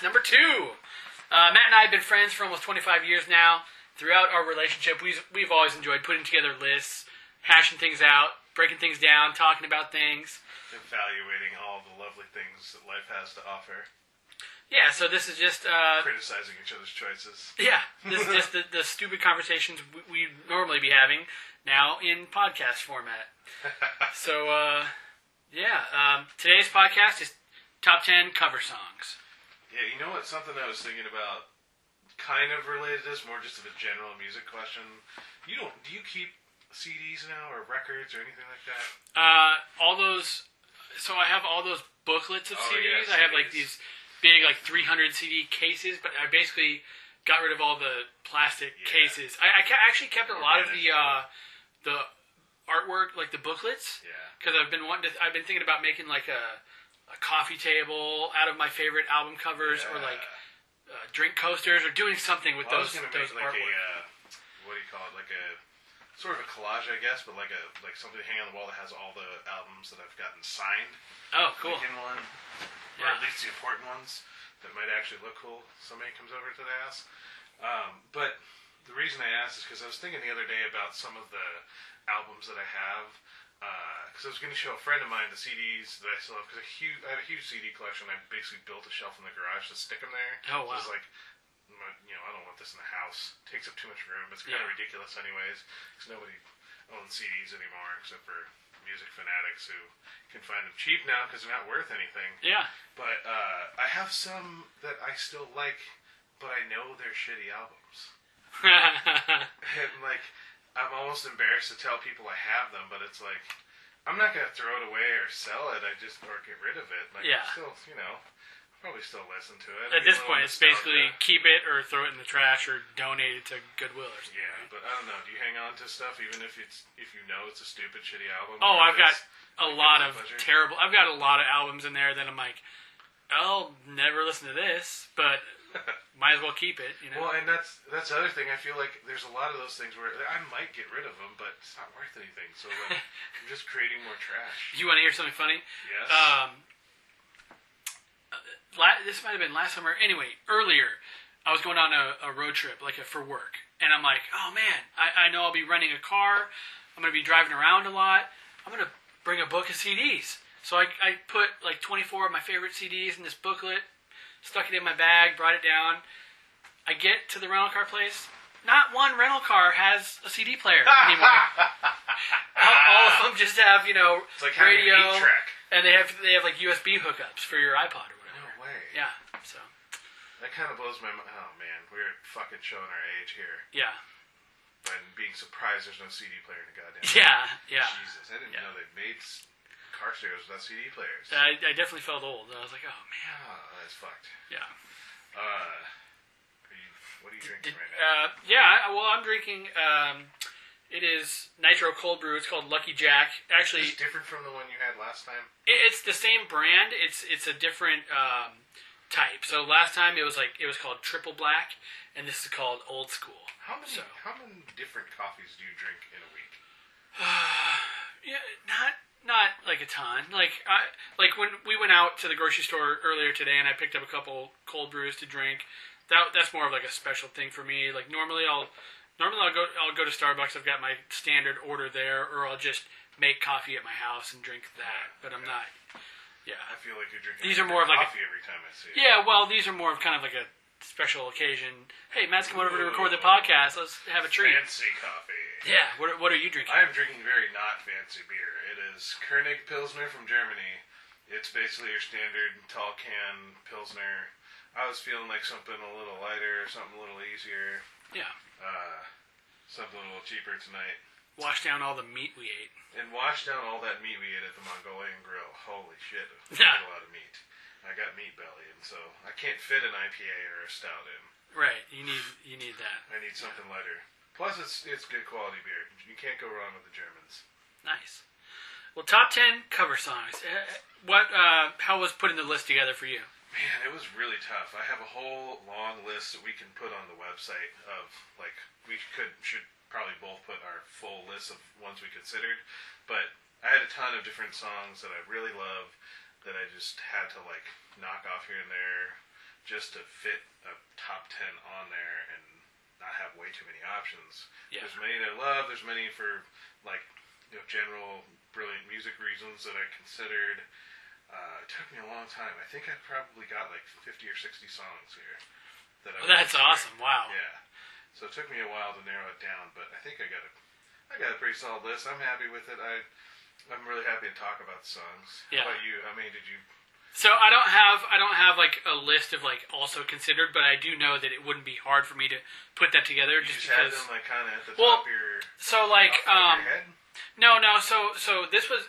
podcast number two. Uh, Matt and I have been friends for almost 25 years now. Throughout our relationship, we've, we've always enjoyed putting together lists, hashing things out, breaking things down, talking about things. Evaluating all the lovely things that life has to offer. Yeah, so this is just uh, Criticizing each other's choices. Yeah, this is just the, the stupid conversations we, we normally be having now in podcast format. So, uh, yeah, um, today's podcast is top 10 cover songs. Yeah, you know what? Something I was thinking about, kind of related to this, more just of a general music question. You don't? Do you keep CDs now or records or anything like that? Uh, all those, so I have all those booklets of Oh, CDs. yeah, I have like these big, like 300 CD cases, but I basically got rid of all the plastic Yeah. cases. I, I ca- actually kept a lot of the, uh, the artwork, like the booklets. Yeah. because I've been wanting to. I've been thinking about making like a, a coffee table out of my favorite album covers, or like uh, drink coasters, or doing something with Well, I those was gonna those make like a uh, what do you call it? Like a sort of a collage, I guess, but like a like something to hang on the wall that has all the albums that I've gotten signed. oh, cool. like, in one, or Yeah. at least the important ones that might actually look cool. Somebody comes over to the house. Um, but the reason I asked is because I was thinking the other day about some of the albums that I have. Because I was going to show a friend of mine the CDs that I still have. Because I have a huge CD collection. I basically built a shelf in the garage to stick them there. Oh, So wow. it's like, you know, I don't want this in the house. takes up too much room. It's kind Yeah. of ridiculous, anyways. Because nobody owns CDs anymore except for music fanatics who can find them cheap now because they're not worth anything. Yeah, But uh, I have some that I still like, but I know they're shitty albums. And like, I'm almost embarrassed to tell people I have them, but it's like, I'm not gonna throw it away or sell it. I just or get rid of it. Like, Yeah. I'm still, you know, probably still listen to it. at this point, it's basically keep it or throw it in the trash or donate it to Goodwill or something. Yeah, right? but I don't know. Do you hang on to stuff even if it's if you know it's a stupid, shitty album? Oh, I've got a lot of pleasure? terrible. I've got a lot of albums in there that I'm like, I'll never listen to this, but might as well keep it. You know? Well, and that's that's the other thing. I feel like there's a lot of those things where I might get rid of them, but it's not worth anything. So like, I'm just creating more trash. you want to hear something funny? Yes. Um, la- this might have been last summer. Anyway, earlier, I was going on a, a road trip, like a, for work, and I'm like, oh man, I, I know I'll be renting a car. I'm gonna be driving around a lot. I'm gonna bring a book of CDs. So I, I put like 24 of my favorite CDs in this booklet, stuck it in my bag, brought it down. I get to the rental car place. Not one rental car has a CD player anymore. all, all of them just have, you know, it's like having radio, an eight track. and they have they have like USB hookups for your iPod or whatever. No way. Yeah. So That kind of blows my mind. Oh man, we're fucking showing our age here yeah. and being surprised there's no CD player in the goddamn. Yeah. Yeah. Jesus, I didn't Yeah. know they made s- car stereos without CD players. I, I definitely felt old. I was like, oh man. oh, that's fucked. Yeah. Uh, are you, what are you drinking right now? uh, yeah. Well, I'm drinking. Um, it is nitro cold brew. It's called Lucky Jack. Actually, Is it different from the one you had last time? it, it's the same brand. It's it's a different um, type. So last time it was like it was called Triple Black, and this is called Old School. How many So- how many different coffees do you drink in a week? Yeah, not not like a ton. Like I like when we went out to the grocery store earlier today, and I picked up a couple cold brews to drink. That that's more of like a special thing for me. Like normally I'll normally I'll go I'll go to Starbucks. I've got my standard order there, or I'll just make coffee at my house and drink that. But I'm not. Yeah. I feel like you're drinking. These are more of like a- coffee every time I see it. Yeah. Well, these are more of kind of like a special occasion. Hey, Matt's coming over to record the podcast. Let's have a treat. Fancy coffee. Yeah. What what are you drinking? I am drinking very not fancy beer. It is Koenig Pilsner from Germany. It's basically your standard tall can Pilsner. I was feeling like something a little lighter, something a little easier, Yeah. uh, something a little cheaper tonight. Wash down all the meat we ate. And wash down all that meat we ate at the Mongolian Grill. Holy shit, Yeah. ate a lot of meat. I got meat belly, and so I can't fit an IPA or a stout in. Right. You need you need that. I need something lighter. Plus, it's it's good quality beer. You can't go wrong with the Germans. Nice. Well, top ten cover songs. Uh, What? Uh, how was putting the list together for you? Man, it was really tough. I have a whole long list that we can put on the website of like we could should probably both put our full list of ones we considered, but I had a ton of different songs that I really love that I just had to like knock off here and there just to fit a top ten on there and not have way too many options. Yeah. There's many that I love. There's many for like you know general brilliant music reasons that I considered. Uh, it took me a long time. I think I probably got like 50 or 60 songs here. That Well, that's considered. awesome. Wow. Yeah. So it took me a while to narrow it down, but I think I got a, I got a pretty solid list. I'm happy with it. I, I'm really happy to talk about the songs. Yeah. How about you? How many did you? So I don't have I don't have like a list of like also considered, but I do know that it wouldn't be hard for me to put that together You just just had because. them like kind of at the Well, top of your, So like um no no so so this was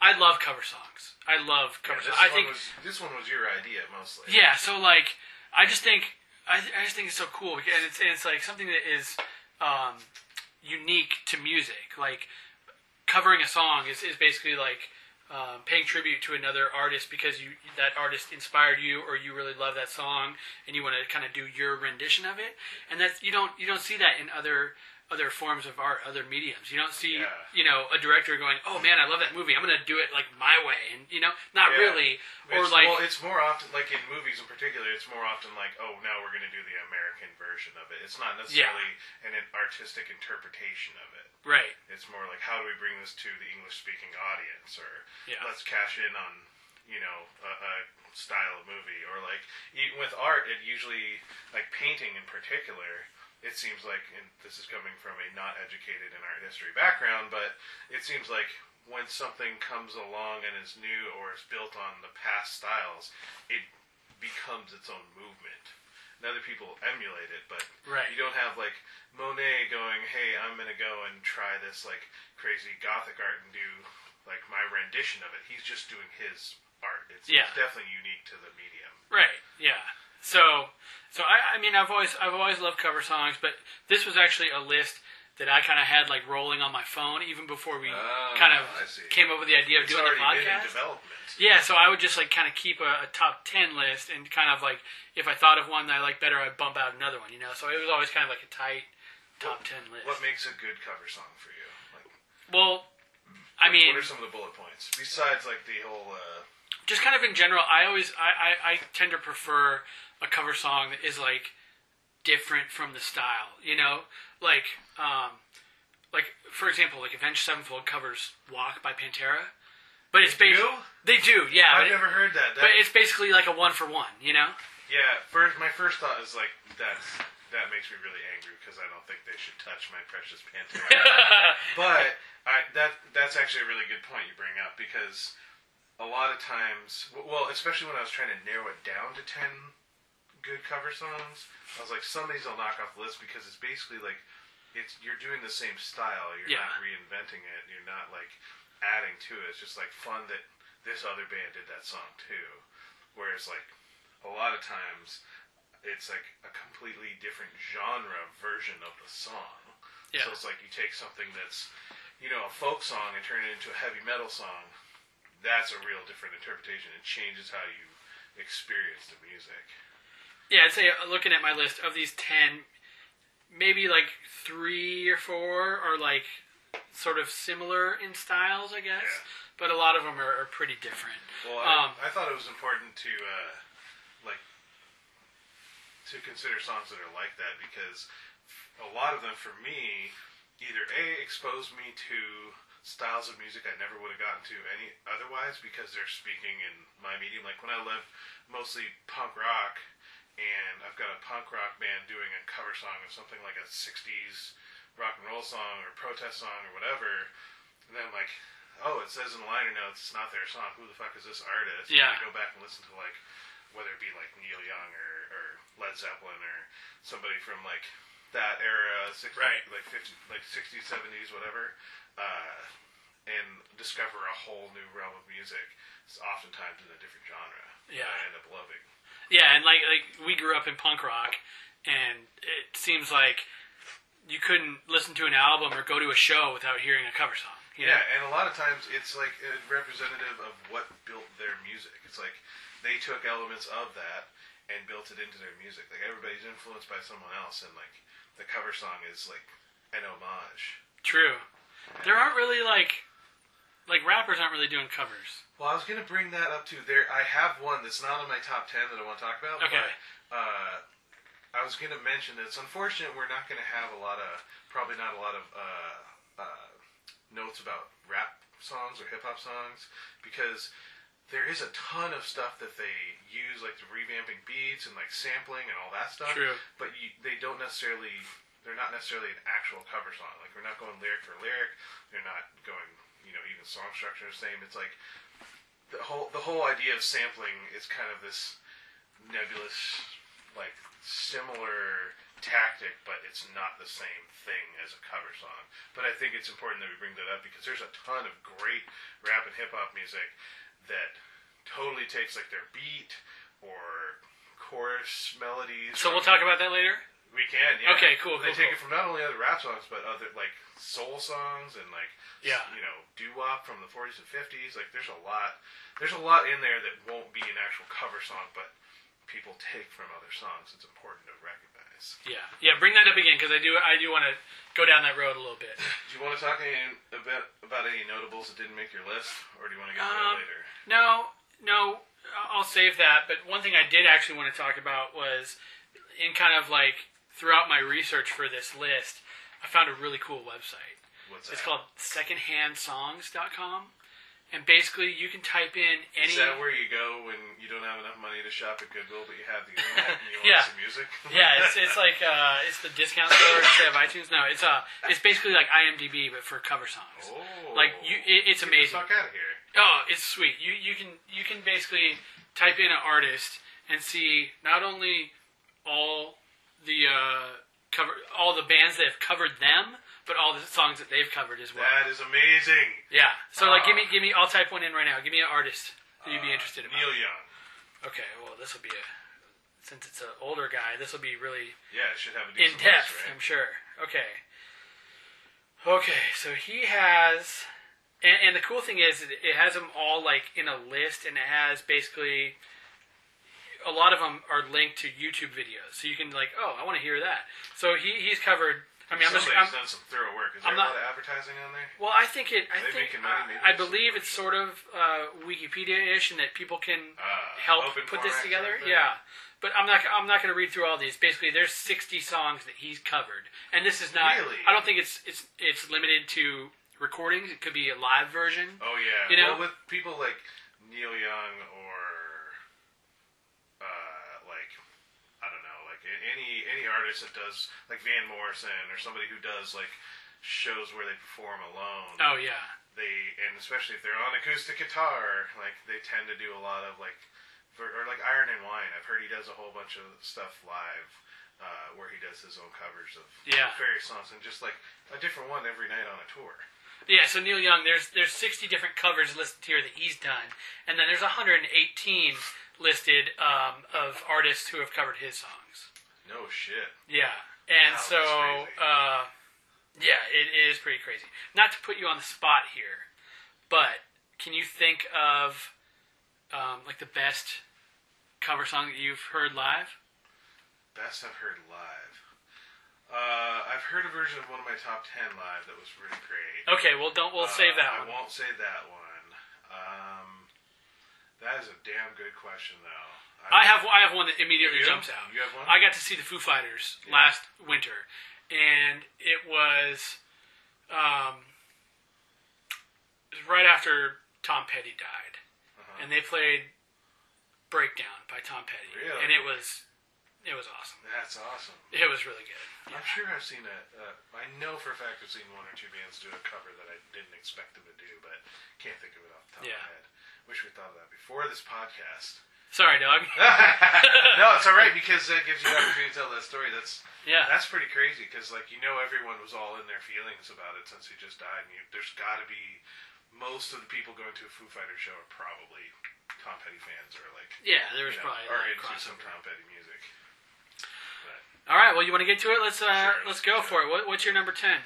I love cover songs. I love cover Yeah, songs. I think was this one was your idea mostly. Yeah, so like, I just think, I, I just think it's so cool, and it's and it's like something that is um, unique to music. Like, covering a song is, is basically like um, paying tribute to another artist because you that artist inspired you, or you really love that song, and you want to kind of do your rendition of it. And that's you don't you don't see that in other other forms of art, other mediums. You don't see Yeah. you know a director going, "Oh man, I love that movie. I'm going to do it like my way," and you know, not Yeah. really, or It's, like. well, it's more often like in movies in particular. It's more often like, oh, now we're going to do the American version of it. It's not necessarily an artistic interpretation of it. Right. It's more like, how do we bring this to the English-speaking audience, or Yeah. let's cash in on, you know, a, a style of movie, or like even with art, it usually like painting in particular. It seems like, and this is coming from a not educated in art history background, but it seems like when something comes along and is new or is built on the past styles, it becomes its own movement. And other people emulate it, but Right. you don't have like Monet going, "Hey, I'm gonna go and try this like crazy Gothic art and do like my rendition of it." He's just doing his art. It's, Yeah. it's definitely unique to the medium. Right. Yeah. So, so I, I mean, I've always, I've always loved cover songs, but this was actually a list that I kind of had like rolling on my phone even before we Oh, kind of I see. came up with the idea of It's doing the already been in podcast. development. Yeah, so I would just like kind of keep a, a top ten list and kind of like if I thought of one that I like better, I'd bump out another one. You know, so it was always kind of like a tight top ten list. What makes a good cover song for you? Like, well, I mean, what are some of the bullet points besides like the whole? Uh, just kind of in general, I always I, I, I tend to prefer a cover song that is like different from the style. You know, like um, like for example, like Avenged Sevenfold covers "Walk" by Pantera, but it's They basically do? they do, yeah. I've but, it- never heard that. but it's basically like a one for one. You know, yeah, first my first thought is like that's that makes me really angry because I don't think they should touch my precious Pantera. but I, that that's actually a really good point you bring up because a lot of times, well, especially when I was trying to narrow it down to ten good cover songs, I was like, some of these I'll knock off the list because it's basically like it's you're doing the same style. You're Yeah. not reinventing it. You're not like adding to it. It's just like fun that this other band did that song too. Whereas like a lot of times it's like a completely different genre version of the song. Yeah. So it's like you take something that's, you know, a folk song and turn it into a heavy metal song. That's a real different interpretation. It changes how you experience the music. Yeah. I'd say uh, looking at my list of these ten, maybe like three or four are like sort of similar in styles, I guess. Yeah. But a lot of them are, are pretty different. Well, Um, I, I thought it was important to uh, like to consider songs that are like that because a lot of them, for me, either a exposed me to styles of music I never would have gotten to any otherwise because they're speaking in my medium. Like when I love mostly punk rock, and I've got a punk rock band doing a cover song of something like a '60s rock and roll song or protest song or whatever, and then I'm like, oh, it says in the liner notes it's not their song. Who the fuck is this artist? Yeah. And I go back and listen to like whether it be like Neil Young or, or Led Zeppelin or somebody from like that era, 60, Right. like 50, like 60s, 70s, whatever, uh, and discover a whole new realm of music. It's oftentimes in a different genre. Yeah. I end up loving. Yeah, and like like we grew up in punk rock, and it seems like you couldn't listen to an album or go to a show without hearing a cover song. You know? Yeah, and a lot of times it's like a representative of what built their music. It's like they took elements of that and built it into their music. Like everybody's influenced by someone else, and like the cover song is like an homage. True. There aren't really like like rappers aren't really doing covers. Well, I was going to bring that up too. There, I have one that's not on my top ten that I want to talk about. Okay. But, uh, I was going to mention that it's unfortunate we're not going to have a lot of, probably not a lot of uh, uh, notes about rap songs or hip hop songs because there is a ton of stuff that they use, like the revamping beats and like sampling and all that stuff. True. But you, they don't necessarily. They're not necessarily an actual cover song. Like we're not going lyric for lyric. They're not going, you know, even song structure is the same. It's like the whole the whole idea of sampling is kind of this nebulous, like similar tactic, but it's not the same thing as a cover song. But I think it's important that we bring that up because there's a ton of great rap and hip hop music that totally takes like their beat or chorus melodies. So we'll talk about that later. we can, yeah. Okay, cool, They cool, take cool. it from not only other rap songs, but other like soul songs and like Yeah. you know doo wop from the 40s and 50s. Like there's a lot, there's a lot in there that won't be an actual cover song, but people take from other songs. It's important to recognize. Yeah, yeah. Bring that up again because I do I do want to go down that road a little bit. Do you want to talk any, about about any notables that didn't make your list, or do you want to get to Um, that later? No, no, I'll save that. But one thing I did actually want to talk about was in kind of like throughout my research for this list, I found a really cool website. What's It's called secondhandsongs.com. And basically, you can type in any. Is that where you go when you don't have enough money to shop at Goodwill, but you have the internet and you want Yeah. some music? yeah, it's, it's like uh, it's the discount store instead of iTunes. No, it's uh, it's basically like IMDb but for cover songs. Oh, Like you, it, it's Get the amazing. fuck out of here. Oh, it's sweet. You you can you can basically type in an artist and see not only all the uh, cover all the bands that have covered them, but all the songs that they've covered as well. That is amazing. yeah. So like, give me uh, give me. I'll type one in right now. Give me an artist that you'd be uh, interested in. Neil Young. Okay. Well, this will be a since it's an older guy. This will be really Yeah, it should have a in depth. list, right? I'm sure. Okay. Okay, so he has, and, and the cool thing is, it, it has them all like in a list, and it has basically a lot of them are linked to YouTube videos, so you can like, oh, I want to hear that. So he he's covered. I mean, I'm just, I'm, done some thorough work. Is there I'm a not- lot of advertising on there? well, I think it. I think money? I, I believe it's sort of uh, Wikipedia-ish, and that people can Uh, help put this together. kind of? Yeah, but I'm not. I'm not going to read through all these. Basically, there's 60 songs that he's covered, and this is not. Really? I don't think it's it's it's limited to recordings. It could be a live version. Oh yeah. You know? well, with people like Neil Young or uh, like I don't know, like a- any artist that does like Van Morrison or somebody who does like shows where they perform alone. Oh yeah, They and especially if they're on acoustic guitar, like they tend to do a lot of like for, or like Iron and Wine. I've heard he does a whole bunch of stuff live. Uh, where he does his own covers of Yeah. various songs and just like a different one every night on a tour. yeah. So Neil Young, there's there's 60 different covers listed here that he's done, and then there's 118 listed um, of artists who have covered his songs. No shit. Yeah, and Wow, so uh, yeah, it is pretty crazy. Not to put you on the spot here, but can you think of um, like the best cover song that you've heard live? Best I've heard live. Uh, I've heard a version of one of my top ten live that was really great. Okay, well don't we'll save Uh, that I one. won't say that one. Um, that is a damn good question, though. I have I have one that immediately You? jumps out. You have one? I got to see the Foo Fighters Yeah. last winter, and it was um, it was right after Tom Petty died, Uh-huh. and they played "Breakdown" by Tom Petty, Really? and it was it was awesome. That's awesome. It was really good. I'm sure I've seen a. Uh, I know for a fact I've seen one or two bands do a cover that I didn't expect them to do, but can't think of it off the top Yeah. of my head. Wish we thought of that before this podcast. Sorry, dog. no, it's all right because that gives you the opportunity to tell that story. That's yeah, That's pretty crazy because, like, you know, everyone was all in their feelings about it since he just died. And you, there's got to be most of the people going to a Foo Fighters show are probably Tom Petty fans or like yeah. There was you know, probably are into some. Tom Petty music. But All right, well, you want to get to it? Let's uh, Sure, let's go for it. What, what's your number ten?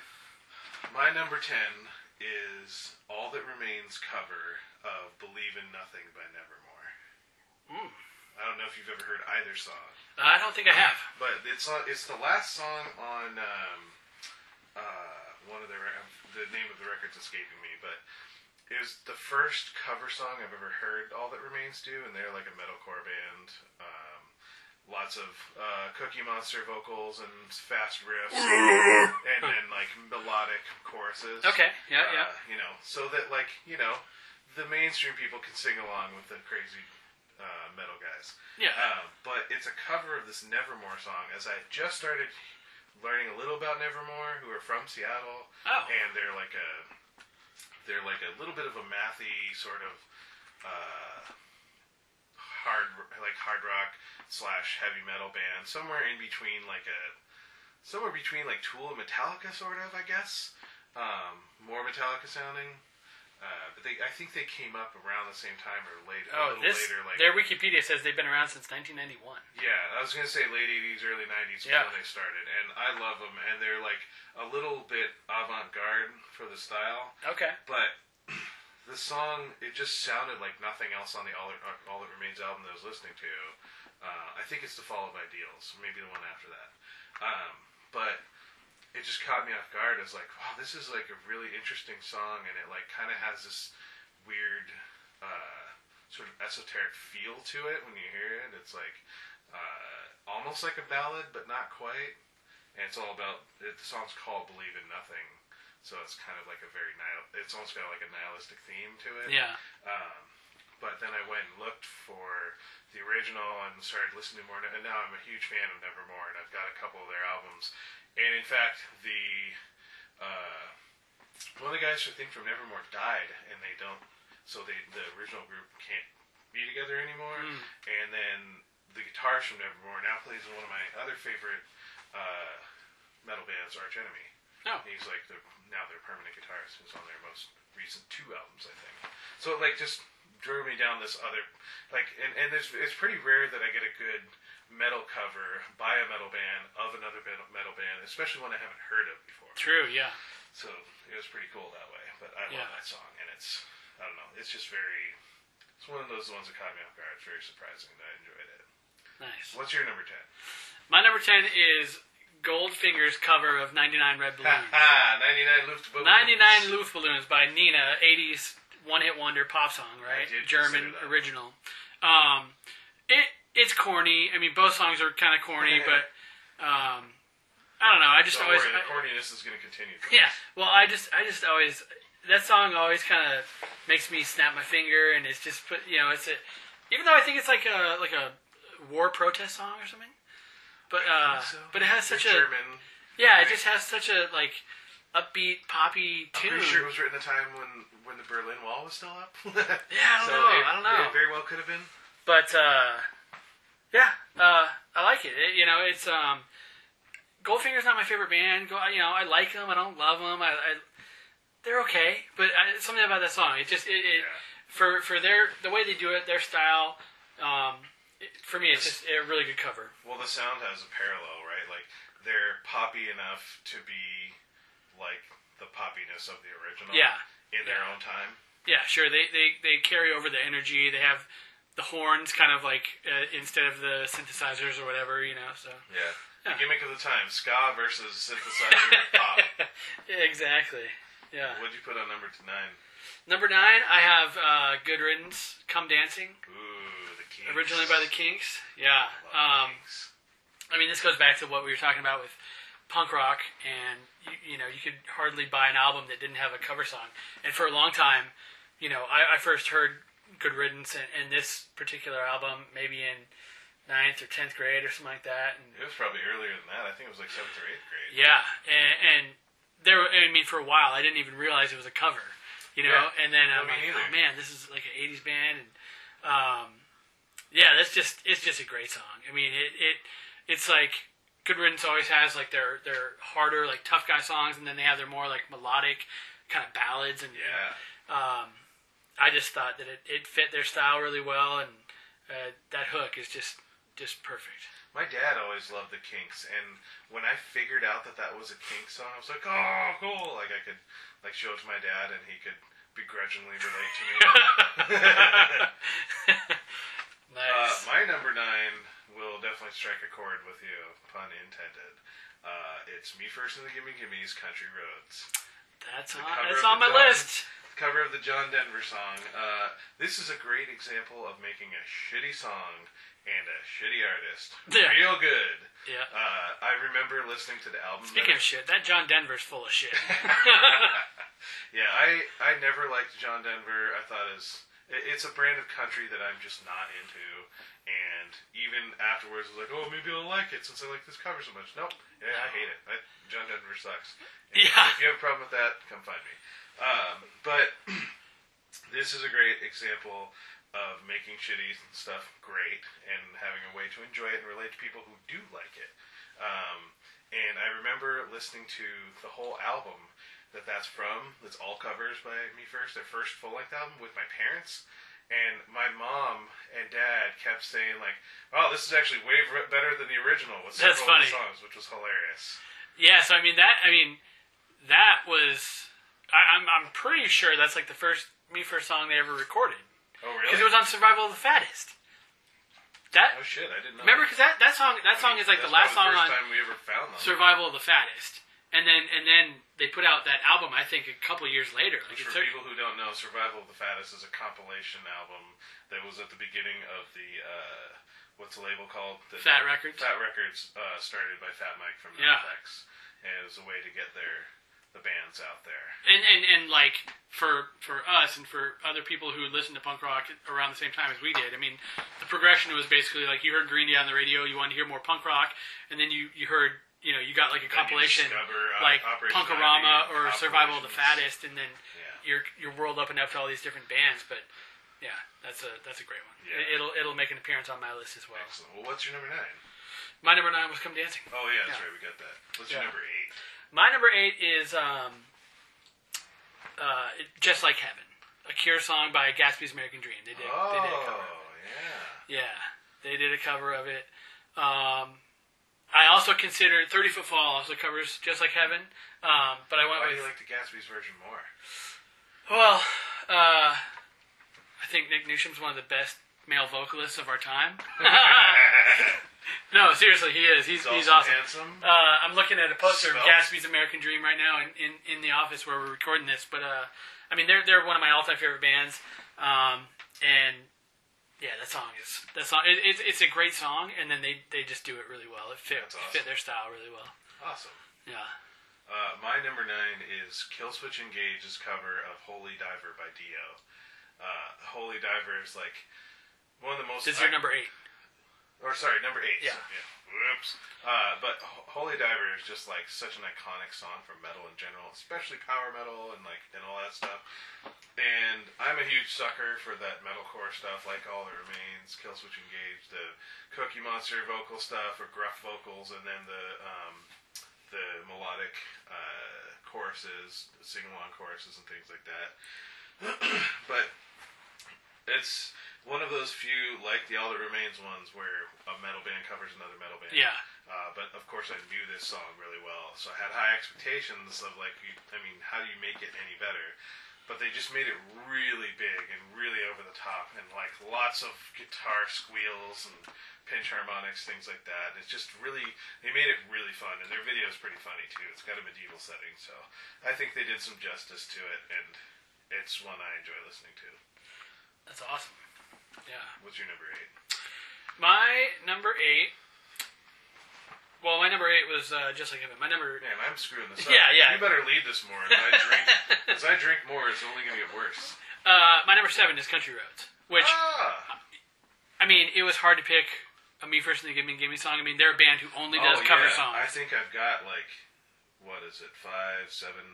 my number ten is "All That Remains" cover of "Believe in Nothing" by Nevermore. Mm. I don't know if you've ever heard either song. I don't think I have. But it's on, it's the last song on um, uh, one of the the name of the record's escaping me, but it was the first cover song I've ever heard All That Remains do, and they're like a metalcore band. Um, lots of uh, Cookie Monster vocals and fast riffs, and then like melodic choruses. Okay. Yeah. Uh, Yeah. You know, so that like you know, the mainstream people can sing along with the crazy uh, metal guys. Yeah. Um, but it's a cover of this Nevermore song. As I just started learning a little about Nevermore, who are from Seattle, Oh. and they're like a they're like a little bit of a mathy sort of uh, hard like hard rock slash heavy metal band, somewhere in between like a somewhere between like Tool and Metallica, sort of, I guess. Um, more Metallica sounding. Uh, but they, I think they came up around the same time or later. a Oh, little this later, like their Wikipedia says they've been around since 1991. yeah, I was gonna say late '80s, early '90s Yeah. when they started, and I love them. And they're like a little bit avant-garde for the style, Okay. but the song it just sounded like nothing else on the All That, All that Remains album that I was listening to. Uh, I think it's the Fall of Ideals, maybe the one after that. Um, but it just caught me off guard as like, wow, this is like a really interesting song, and it like kind of has this weird uh, sort of esoteric feel to it when you hear it. It's like uh, almost like a ballad, but not quite. And it's all about it, the song's called "Believe in Nothing," so it's kind of like a very nihil- it's almost got like a nihilistic theme to it. Yeah. Um, but then I went and looked for the original and started listening more. And now I'm a huge fan of Nevermore, and I've got a couple of their albums. And in fact, the uh, one of the guys I think from Nevermore died, and they don't. So they the original group can't be together anymore. Mm. And then the guitarist from Nevermore now plays in one of my other favorite uh, metal bands, Arch Enemy. Oh. He's like the now their permanent guitarist who's on their most recent two albums, I think. So like just drew me down this other like and, and it's it's pretty rare that I get a good metal cover by a metal band of another metal band, especially one I haven't heard of before. True. Yeah. So it was pretty cool that way. But I Yeah. love that song and it's I don't know, it's just very it's one of those ones that caught me off guard. It's very surprising that I enjoyed it. Nice. What's your number ten? My number ten is Goldfinger's cover of 99 Red Balloons. Ha ninety nine Luftballons. 99 Luftballons by Nena, 80s one hit wonder pop song, right? German original. Um, it it's corny. I mean, both songs are kind of corny, but um, I don't know. I just Don't always worry, the corniness is going to continue. yeah. Well, I just I just always that song always kind of makes me snap my finger, and it's just put you know it's a even though I think it's like a like a war protest song or something, but uh, So, but it has such a German. yeah, it just has such a like upbeat poppy tune. I'm pretty sure it was written at a time when when the Berlin Wall was still up. Yeah, I don't So know. It, I don't know. It very well could have been. But uh, yeah, uh, I like it. it. You know, it's um, Goldfinger's not my favorite band. Go, you know, I like them. I don't love them. I, I they're okay, but I, something about that song. It just it, it Yeah. for for their the way they do it, their style. Um, for me, it's just a really good cover. Well, the sound has a parallel, right? Like they're poppy enough to be like the poppiness of the original. Yeah. In their Yeah. own time. Yeah, sure. They they they carry over the energy. They have the horns kind of like uh, instead of the synthesizers or whatever, you know. So Yeah. Yeah. The gimmick of the time: ska versus synthesizer pop. exactly. Yeah. What'd you put on number nine? Number nine, I have uh, Good Riddance, Come Dancing, Ooh, the Kinks. originally by the Kinks. Yeah. Love Um, Kinks. I mean, this goes back to what we were talking about with punk rock, and you, you know, you could hardly buy an album that didn't have a cover song. And for a long time, you know, I, I first heard Good Riddance and, and this particular album maybe in ninth or tenth grade or something like that. And It was probably earlier than that. I think it was like seventh or eighth grade. Yeah, and, and there. I mean, for a while, I didn't even realize it was a cover. You know, Yeah. and then I'm like, oh man, this is like an '80s band, and um, yeah, that's just it's just a great song. I mean, it it it's like Good Riddance always has like their their harder like tough guy songs, and then they have their more like melodic kind of ballads, and Yeah. um, I just thought that it, it fit their style really well, and uh, that hook is just just perfect. My dad always loved the Kinks, and when I figured out that that was a Kinks song, I was like, "Oh, cool!" Like I could like show it to my dad, and he could begrudgingly relate to me. uh, nice. my number nine will definitely strike a chord with you, pun intended. Uh, it's me first in the Gimme Gimme's Country Roads. that's the on, that's on my Dawn- list. cover of the John Denver song. Uh, this is a great example of making a shitty song and a shitty artist Yeah. real good. Yeah. Uh, I remember listening to the album. Speaking of shit, that John Denver's full of shit. yeah, I I never liked John Denver. I thought is it- it's a brand of country that I'm just not into. And even afterwards, I was like, oh, maybe I'll like it since I like this cover so much. Nope, yeah, I hate it. I, John Denver sucks. And Yeah. If you have a problem with that, come find me. Um, but this is a great example of making shitty stuff great and having a way to enjoy it and relate to people who do like it. Um, and I remember listening to the whole album that that's from. That's all covers by Me First, their first full length album with my parents. And my mom and dad kept saying like, "Oh, this is actually way better than the original." With That's several the funny. songs, which was hilarious. yeah, so I mean that. I mean that was. I, I'm I'm pretty sure that's like the first me first song they ever recorded Oh, really? because it was on Survival of the Fattest. That oh shit, I didn't know. remember because that that song that song is like the last song on the first time we ever found them. Survival of the Fattest, and then and then they put out that album. I think a couple years later. Like For a- people who don't know, Survival of the Fattest is a compilation album that was at the beginning of the uh, what's the label called? The Fat Wreck Chords. Fat Wreck Chords, uh, started by Fat Mike from Yeah. NoFX, and it was a way to get their the bands out there. and, and and like for for us and for other people who listened to punk rock around the same time as we did. I mean, the progression was basically like you heard Green Day on the radio, you wanted to hear more punk rock, and then you you heard you know you got like a compilation discover, uh, like Operation Punkorama 90, or Survival of the. Fattest, and then Yeah. you're you're world opened up to all these different bands. But yeah, that's a that's a great one. Yeah. It, will it'll make an appearance on my list as well. Excellent. Well, what's your number nine? My number nine was Come Dancing. Oh yeah, that's Yeah. right. We got that. What's your number eight? My number eight is um, uh, Just Like Heaven, a Cure song by Gatsby's American Dream. They did, Oh they did a cover. yeah. Yeah, they did a cover of it. Um, I also considered 30 Foot Fall also covers Just Like Heaven, um, but I went Why do with you like the Gatsby's version more? well, uh, I think Nic Newsham's one of the best male vocalists of our time. no, seriously, he is. He's He's he's awesome. handsome. Uh, I'm looking at a poster of Svelte. Gatsby's American Dream right now in, in, in the office where we're recording this. But uh, I mean, they're they're one of my all time favorite bands, um, and yeah, that song is that song. It, it's it's a great song, and then they, they just do it really well. It fit awesome. fit their style really well. Awesome. Yeah. Uh, my number nine is Killswitch Engage's cover of Holy Diver by Dio. Uh, Holy Diver is like one of the most. This is your number eight. Or sorry, number eight. Yeah. Whoops. Uh, but Holy Diver is just like such an iconic song for metal in general, especially power metal and like and all that stuff. And I'm a huge sucker for that metalcore stuff, like All That Remains, Killswitch Engage, the Cookie Monster vocal stuff or gruff vocals, and then the um, the melodic uh, choruses, sing along choruses, and things like that. but it's one of those few, like the All That Remains ones, where a metal band covers another metal band. Yeah. Uh, but of course, I knew this song really well, so I had high expectations of like, you, I mean, how do you make it any better? But they just made it really big and really over the top, and like lots of guitar squeals and pinch harmonics, things like that. It's just really, they made it really fun, and their video is pretty funny too. It's got a medieval setting, so I think they did some justice to it, and it's one I enjoy listening to. That's awesome. Yeah. What's your number eight? My number eight. Well, my number eight was uh, just like My number. Man, I'm screwing this up. Yeah, yeah. You better lead this more. As I drink, as I drink more, it's only going to get worse. Uh, my number seven is Country Roads, which ah, I mean, it was hard to pick a Me First and the Gimme Gimme song. I mean, they're a band who only does oh, cover yeah. songs. I think I've got like, what is it, five, seven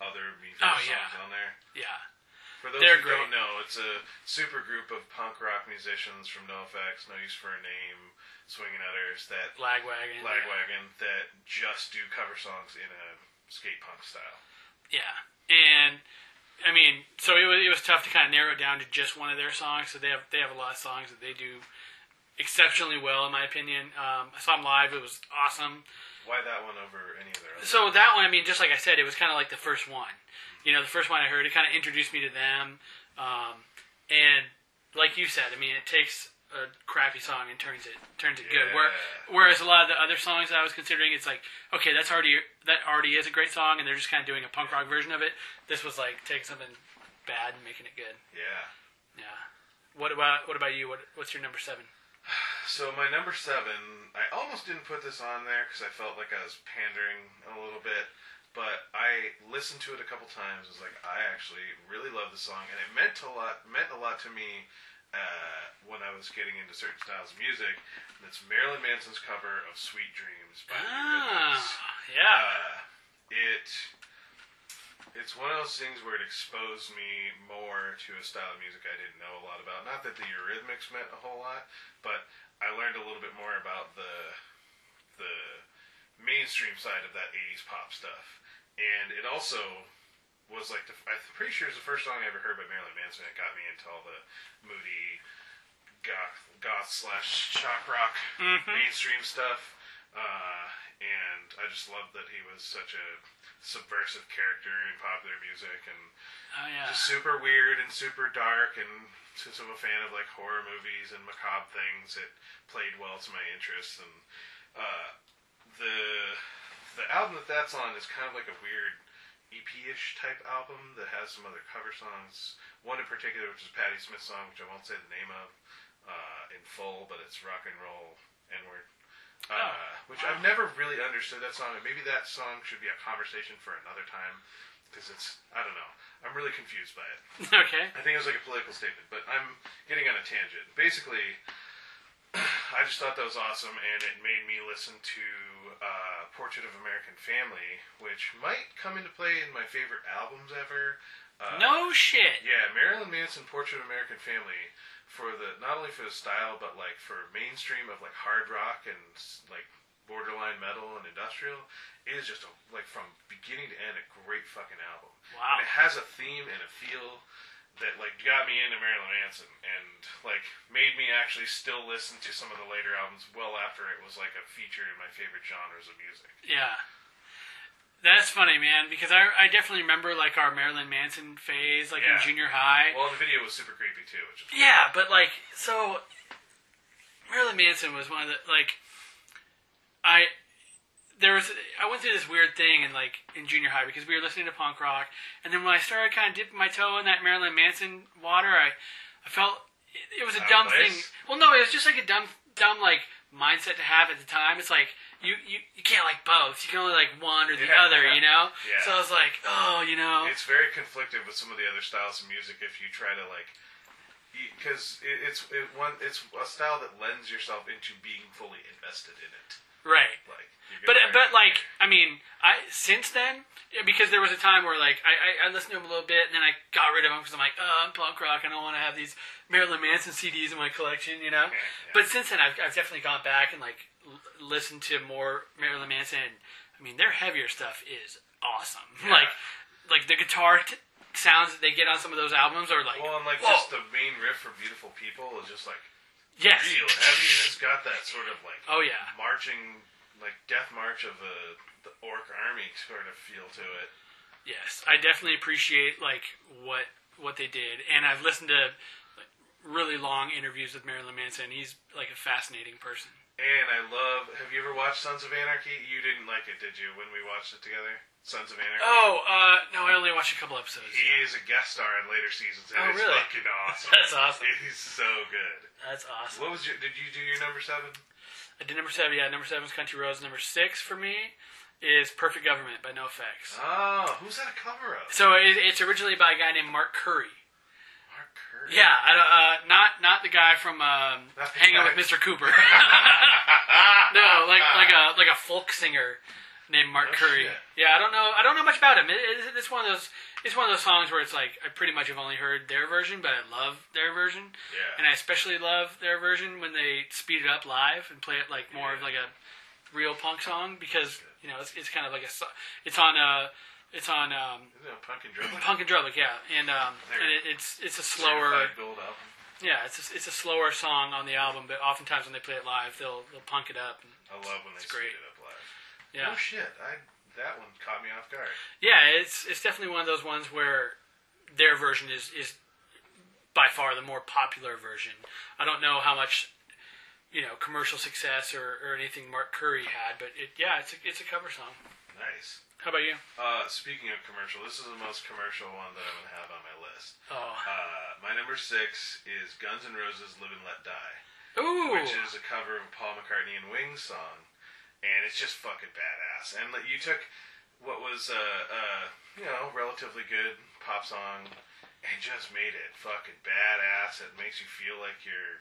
other Me Oh, First yeah. songs on there. yeah, For those They're who great. don't know, it's a super group of punk rock musicians from NoFX, No Use for a Name, Swinging Utters, that Lagwagon. Lagwagon, that just do cover songs in a skate punk style. Yeah, and I mean, so it was it was tough to kind of narrow it down to just one of their songs. So they have they have a lot of songs that they do exceptionally well, in my opinion. Um, I saw them live; it was awesome. Why that one over any of their others? So that one, I mean, just like I said, it was kind of like the first one. You know, the first one I heard, it kind of introduced me to them. Um, and like you said, I mean, it takes a crappy song and turns it turns it good. Where, whereas a lot of the other songs that I was considering, it's like, okay, that's already that already is a great song, and they're just kind of doing a punk rock version of it. This was like taking something bad and making it good. Yeah. Yeah. What about what about you? What what's your number seven? So my number seven, I almost didn't put this on there because I felt like I was pandering a little bit, but I listened to it a couple times. Was like, I actually really love the song, and it meant a lot. Meant a lot to me uh, when I was getting into certain styles of music. And it's Marilyn Manson's cover of "Sweet Dreams" by Ah, yeah. Uh, it it's one of those things where it exposed me more to a style of music I didn't know a lot about. Not that the Eurythmics meant a whole lot, but I learned a little bit more about the the mainstream side of that '80s pop stuff, and it also was like the, I'm pretty sure it's the first song I ever heard by Marilyn Manson. that got me into all the moody goth, goth slash shock rock mainstream stuff. Uh, and I just loved that he was such a subversive character in popular music and Oh yeah. just super weird and super dark. And since I'm a fan of like horror movies and macabre things, it played well to my interests. And uh, the the album that that's on is kind of like a weird EP-ish type album that has some other cover songs. One in particular, which is Patti Smith's song, which I won't say the name of uh, in full, but it's rock and roll N-word. Uh, Oh, which I've never really understood that song, and maybe that song should be a conversation for another time because it's I don't know. I'm really confused by it. okay. I think it was like a political statement, but I'm getting on a tangent. Basically, I just thought that was awesome, and it made me listen to Portrait of American Family, which might come into play in my favorite albums ever. Uh, No shit. yeah, Marilyn Manson, Portrait of American Family, for the not only for the style, but like for mainstream of like hard rock and like borderline metal and industrial, is just a, like from beginning to end a great fucking album. Wow. And it has a theme and a feel that like got me into Marilyn Manson and like made me actually still listen to some of the later albums well after it was like a feature in my favorite genres of music. Yeah. That's funny, man, because I, I definitely remember like our Marilyn Manson phase, like in junior high. Well, the video was super creepy too, which is Yeah, but like so Marilyn Manson was one of the like I there was I went through this weird thing in like in junior high because we were listening to punk rock and then when I started kind of dipping my toe in that Marilyn Manson water I I felt it, it was a Out dumb place? thing. Well no, it was just like a dumb dumb like mindset to have at the time. It's like you, you, you can't like both. You can only like one or the Yeah. other, you know? Yeah. So I was like, oh, you know. It's very conflicted with some of the other styles of music if you try to like, because it, it's it one it's a style that lends yourself into being fully invested in it. right. Like, But but like I mean I since then because there was a time where like I, I, I listened to him a little bit and then I got rid of him because I'm like oh I'm punk rock I don't want to have these Marilyn Manson CDs in my collection you know Yeah, yeah. but since then I've, I've definitely gone back and like l- listened to more Marilyn Manson and, I mean their heavier stuff is awesome Yeah. like like the guitar t- sounds that they get on some of those albums are like Well, and like whoa. just the main riff for "Beautiful People" is just like yes real heavy. It's got that sort of like oh yeah marching, like death march of a the orc army sort of feel to it. Yes, I definitely appreciate like what what they did, and I've listened to like, really long interviews with Marilyn Manson. He's like a fascinating person. And I love. Have you ever watched Sons of Anarchy? You didn't like it, did you? When we watched it together, Sons of Anarchy. Oh, uh, no, I only watched a couple episodes. He is a guest star in later seasons, and Oh, it's really? fucking awesome. That's awesome. He's so good. That's awesome. What was your? Did you do your number seven? I did number seven. Yeah, number seven is Country Roads. Number six for me is Perfect Government by NoFX. Oh, who's that a cover of? So it, it's originally by a guy named Mark Curry. Mark Curry. Yeah, I don't, uh, not not the guy from um, Hanging with Mr. Cooper. no, like like a like a folk singer named Mark Oh, Curry. shit. Yeah, I don't know. I don't know much about him. It, it, it's one of those. It's one of those songs where it's like I pretty much have only heard their version, but I love their version, Yeah. and I especially love their version when they speed it up live and play it like more of like a real punk song because you know it's, it's kind of like a it's on uh it's on um, it a punk and drum? Punk and Drublic, yeah, and um and it, it's it's a slower. Gold album. Yeah, it's a, it's a slower song on the album, but oftentimes when they play it live, they'll they'll punk it up. And, I love when they great. speed it up live. yeah, Oh shit! I that one caught me off guard. yeah, it's it's definitely one of those ones where their version is is by far the more popular version. I don't know how much you know commercial success or, or anything Mark Curry had, but it yeah, it's a, it's a cover song. Nice. How about you? Uh, speaking of commercial, this is the most commercial one that I'm gonna have on my list. Oh, Uh, my number six is Guns N' Roses' "Live and Let Die," ooh, which is a cover of a Paul McCartney and Wings song, and it's just fucking badass. And like, you took what was a, a you know relatively good pop song and just made it fucking badass. It makes you feel like you're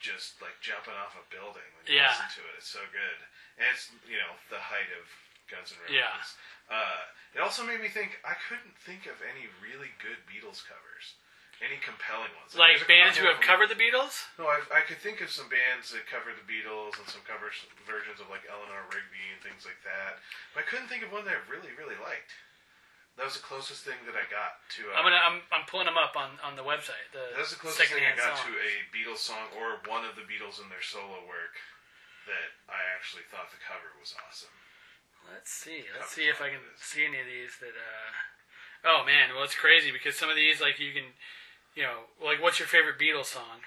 just like jumping off a building when you Yeah. listen to it. It's so good, and it's you know the height of Guns N' Roses. Yeah. Uh, it also made me think I couldn't think of any really good Beatles covers, any compelling ones. like there's bands who have covered the Beatles. No, I, I could think of some bands that cover the Beatles and some cover versions of like Eleanor Rigby and things like that. But I couldn't think of one that I really, really liked. That was the closest thing that I got to. Uh, I'm gonna, I'm, I'm pulling them up on, on the website. The That's the closest thing I got song. to a Beatles song or one of the Beatles in their solo work that I actually thought the cover was awesome. Let's see. Let's see if I can song it is. see any of these that. uh Oh man, well it's crazy because some of these like you can, you know, like what's your favorite Beatles song?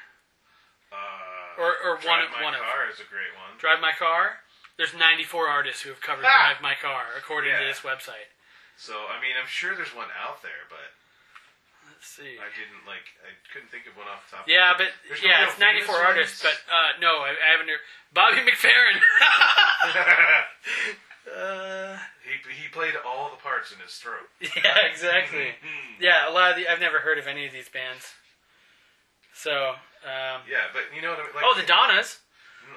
Uh, Or- or one of- My one of- Drive my Car is a great one. Drive My Car. There's 94 artists who have covered Ah! Drive My Car according to this website. So I mean, I'm sure there's one out there, but Let's see. I didn't like. I couldn't think of one off the top. Yeah, but There's yeah, real it's 94 famous artists, but uh, no, I, I haven't. heard- Bobby McFerrin. uh, he he played all the parts in his throat. yeah, exactly. Yeah, a lot of the I've never heard of any of these bands. So, um, Yeah, but you know what I mean? Like, oh, the Donnas.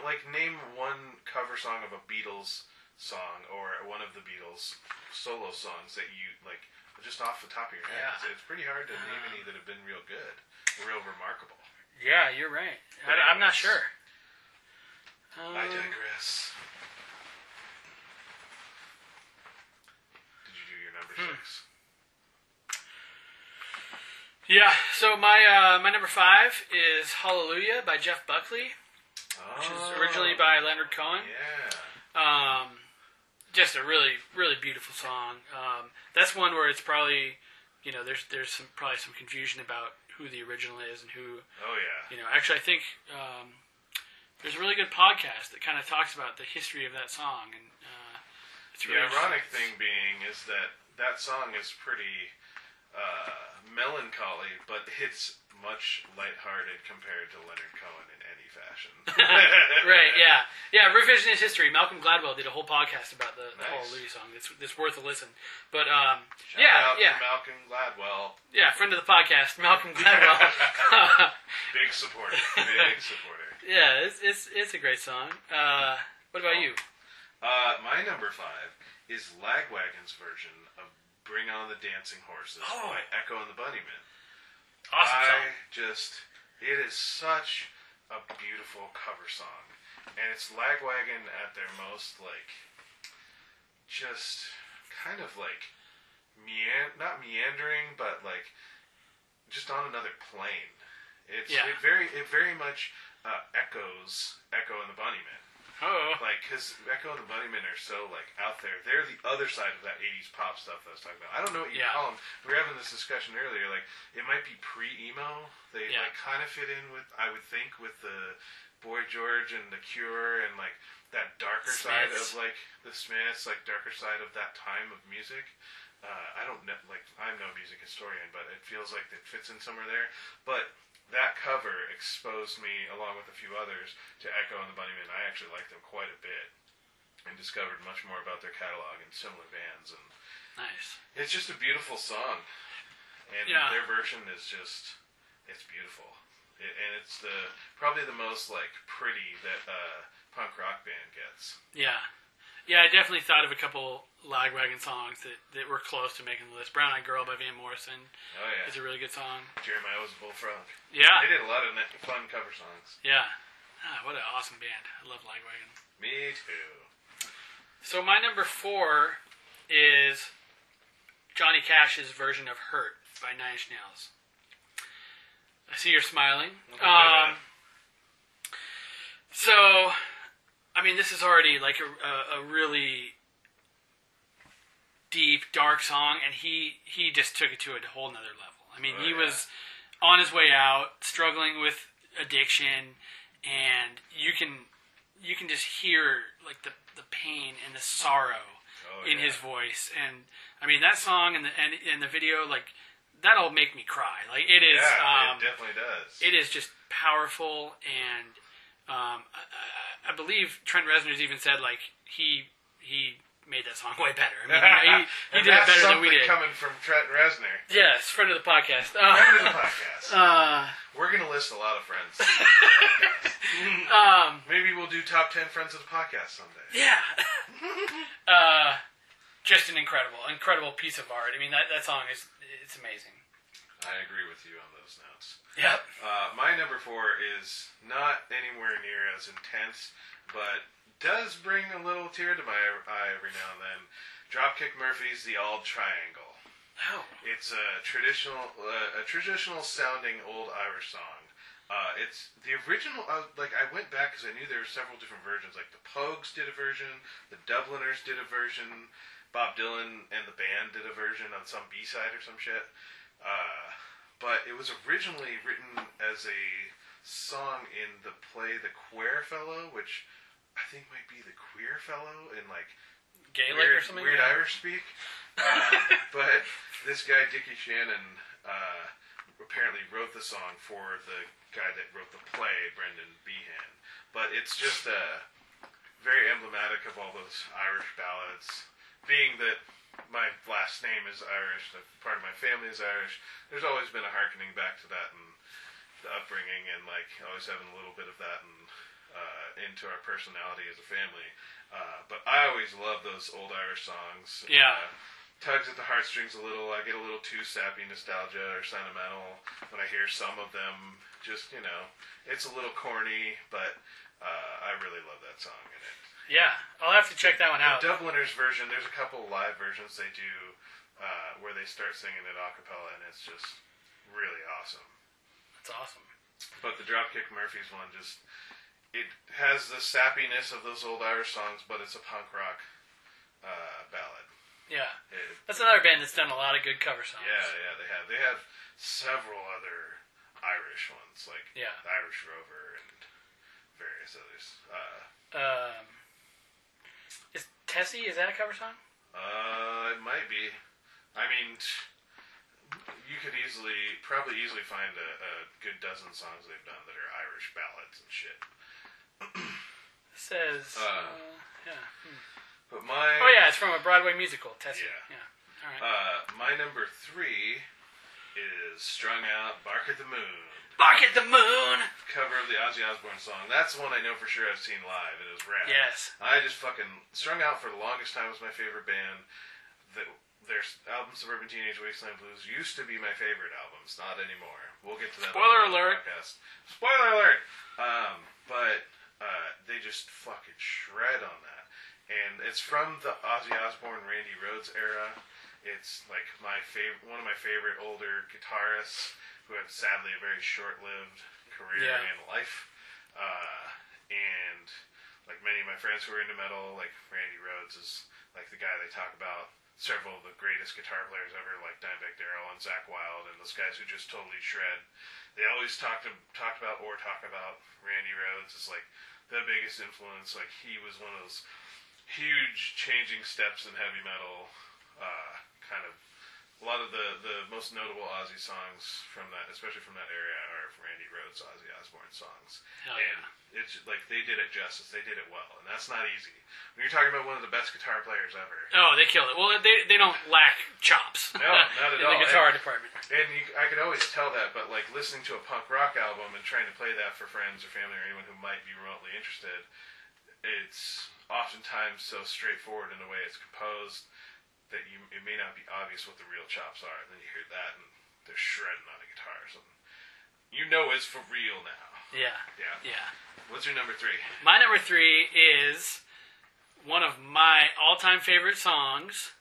Like, name one cover song of a Beatles song or one of the Beatles solo songs that you like, just off the top of your head. Yeah. It's, it's pretty hard to name any that have been real good, real remarkable. Yeah, you're right. I, am not sure. I Um, digress. Did you do your number Hmm. six? Yeah, so my uh, my number five is Hallelujah by Jeff Buckley, which is originally by Leonard Cohen. Oh, Yeah. Um, just a really really beautiful song. Um, that's one where it's probably, you know, there's there's some probably some confusion about who the original is and who Oh yeah. you know. Actually, I think um, there's a really good podcast that kind of talks about the history of that song, and uh, it's The really ironic thing being is that that song is pretty uh, melancholy, but it's much lighthearted compared to Leonard Cohen in any fashion. right, yeah, yeah. Revisionist history. Malcolm Gladwell did a whole podcast about the, the Nice. Hallelujah song. It's it's worth a listen. But um, Shout yeah, out yeah, to Malcolm Gladwell, yeah. Friend of the podcast, Malcolm Gladwell. big supporter, big supporter. yeah, it's, it's it's a great song. Uh, what about you? Uh, my number five is Lagwagon's version of "Bring On the Dancing Horses" Oh. by Echo and the Bunnymen. Awesome I song. just, it is such a beautiful cover song, and it's Lagwagon at their most like, just kind of like mean not meandering, but like just on another plane. It's Yeah. it very it very much uh, echoes Echo and the Bunnymen. Oh, Like, because Echo and the Bunnymen are so, like, out there. They're the other side of that 80s pop stuff that I was talking about. I don't know what you Yeah. call them. We were having this discussion earlier. Like, it might be pre-emo. They, Yeah. like, kind of fit in with, I would think, with the Boy George and The Cure and, like, that darker side of, like, the Smiths, like, darker side of that time of music. Uh, I don't know, like, I'm no music historian, but it feels like it fits in somewhere there. But that cover exposed me, along with a few others, to Echo and the Bunnymen. I actually liked them quite a bit and discovered much more about their catalog and similar bands. And nice. it's just a beautiful song, and Yeah. their version is just it's beautiful. It, and it's the probably the most like pretty that uh, punk rock band gets. Yeah. Yeah, I definitely thought of a couple Lagwagon songs that, that were close to making the list. Brown Eyed Girl by Van Morrison Oh yeah, is a really good song. Jeremiah was a bullfrog. Yeah. They did a lot of fun cover songs. Yeah. Ah, what an awesome band. I love Lagwagon. Me too. So my number four is Johnny Cash's version of "Hurt" by Nine Inch Nails. I see you're smiling. Um, so, I mean, this is already like a, a, a really deep, dark song, and he he just took it to a whole nother level. I mean, Oh, he yeah. was on his way out, struggling with addiction, and you can you can just hear like the the pain and the sorrow Oh, in yeah. his voice, and I mean that song and the and, and the video like that'll make me cry. Like it is. Yeah, um, it definitely does. it is just powerful and um, I, I- I believe Trent Reznor's even said like he he made that song way better. I mean, he, he did it better than we did. coming from Trent Reznor. Yes, friend of the podcast. Friend of the Uh, podcast. uh, We're gonna list a lot of friends. um, Maybe we'll do top ten friends of the podcast someday. yeah. uh, just an incredible, incredible piece of art. I mean, that, that song is it's amazing. I agree with you on those notes. Yep. Uh, my number four is not anywhere near as intense, but does bring a little tear to my eye every now and then. Dropkick Murphys, The Old Triangle. Oh. It's a traditional, uh, a traditional sounding old Irish song. Uh, it's the original. Uh, like I went back because I knew there were several different versions. Like the Pogues did a version, the Dubliners did a version, Bob Dylan and the band did a version on some B side or some shit. Uh, but it was originally written as a song in the play The Queer Fellow, which I think might be The Queer Fellow in like Gaelic weird, or something. weird Yeah. Irish speak. Uh, but this guy Dickie Shannon uh, apparently wrote the song for the guy that wrote the play, Brendan Behan. But it's just uh, very emblematic of all those Irish ballads. Being that my last name is Irish, part of my family is Irish, there's always been a harkening back to that and the upbringing, and like always having a little bit of that and uh, into our personality as a family. Uh, but I always love those old Irish songs. Yeah. Uh, tugs at the heartstrings a little. I get a little too sappy nostalgia or sentimental when I hear some of them. Just you know, it's a little corny, but uh, I really love that song in it. Yeah, I'll have to check that one out. The Dubliners version, there's a couple live versions they do uh, where they start singing it a cappella, and it's just really awesome. That's awesome. But the Dropkick Murphys one just it has the sappiness of those old Irish songs, but it's a punk rock uh, ballad. Yeah, It, that's another band that's done a lot of good cover songs. yeah, yeah, they have they have several other Irish ones like Yeah. the Irish Rover and various others. Uh, Um, is Tessie? Is that a cover song? uh, it might be. I mean, you could easily, probably easily find a, a good dozen songs they've done that are Irish ballads and shit. It says. Uh, yeah. Hmm. But my Oh yeah, it's from a Broadway musical. Tessie. Yeah. Yeah. All right. Uh, my number three is "Strung Out," "Bark at the Moon," Bark at the moon. cover of the Ozzy Osbourne song. That's one I know for sure I've seen live. It was rad. Yes. I just fucking "Strung Out" for the longest time was my favorite band. The, their album "Suburban Teenage Wasteland Blues" used to be my favorite albums. Not anymore. We'll get to that. Spoiler alert. Podcast. Spoiler alert. Um, but uh, they just fucking shred on that, and it's from the Ozzy Osbourne, Randy Rhoads era. It's like my favorite, one of my favorite older guitarists who had sadly a very short-lived career Yeah. and life. Uh, and like many of my friends who are into metal, like Randy Rhoads is like the guy they talk about. Several of the greatest guitar players ever, like Dimebag Darrell and Zakk Wylde, and those guys who just totally shred. They always talk to talk about or talk about Randy Rhoads as like the biggest influence. Like he was one of those huge changing steps in heavy metal. Uh, kind of a lot of the the most notable Ozzy songs from that, especially from that area, are Randy Rhoads, Ozzy Osbourne songs. Oh, Hell and it's like they did it justice. They did it well, and that's not easy. When you're talking about one of the best guitar players ever, Oh, they killed it. Well, they they don't lack chops. No, not at in all. the guitar And- department. and you, I could always tell that, but like listening to a punk rock album and trying to play that for friends or family or anyone who might be remotely interested, it's oftentimes so straightforward in the way it's composed that you it may not be obvious what the real chops are. And then you hear that and they're shredding on a guitar or something. You know it's for real now. Yeah. Yeah. Yeah. What's your number three? My number three is one of my all-time favorite songs,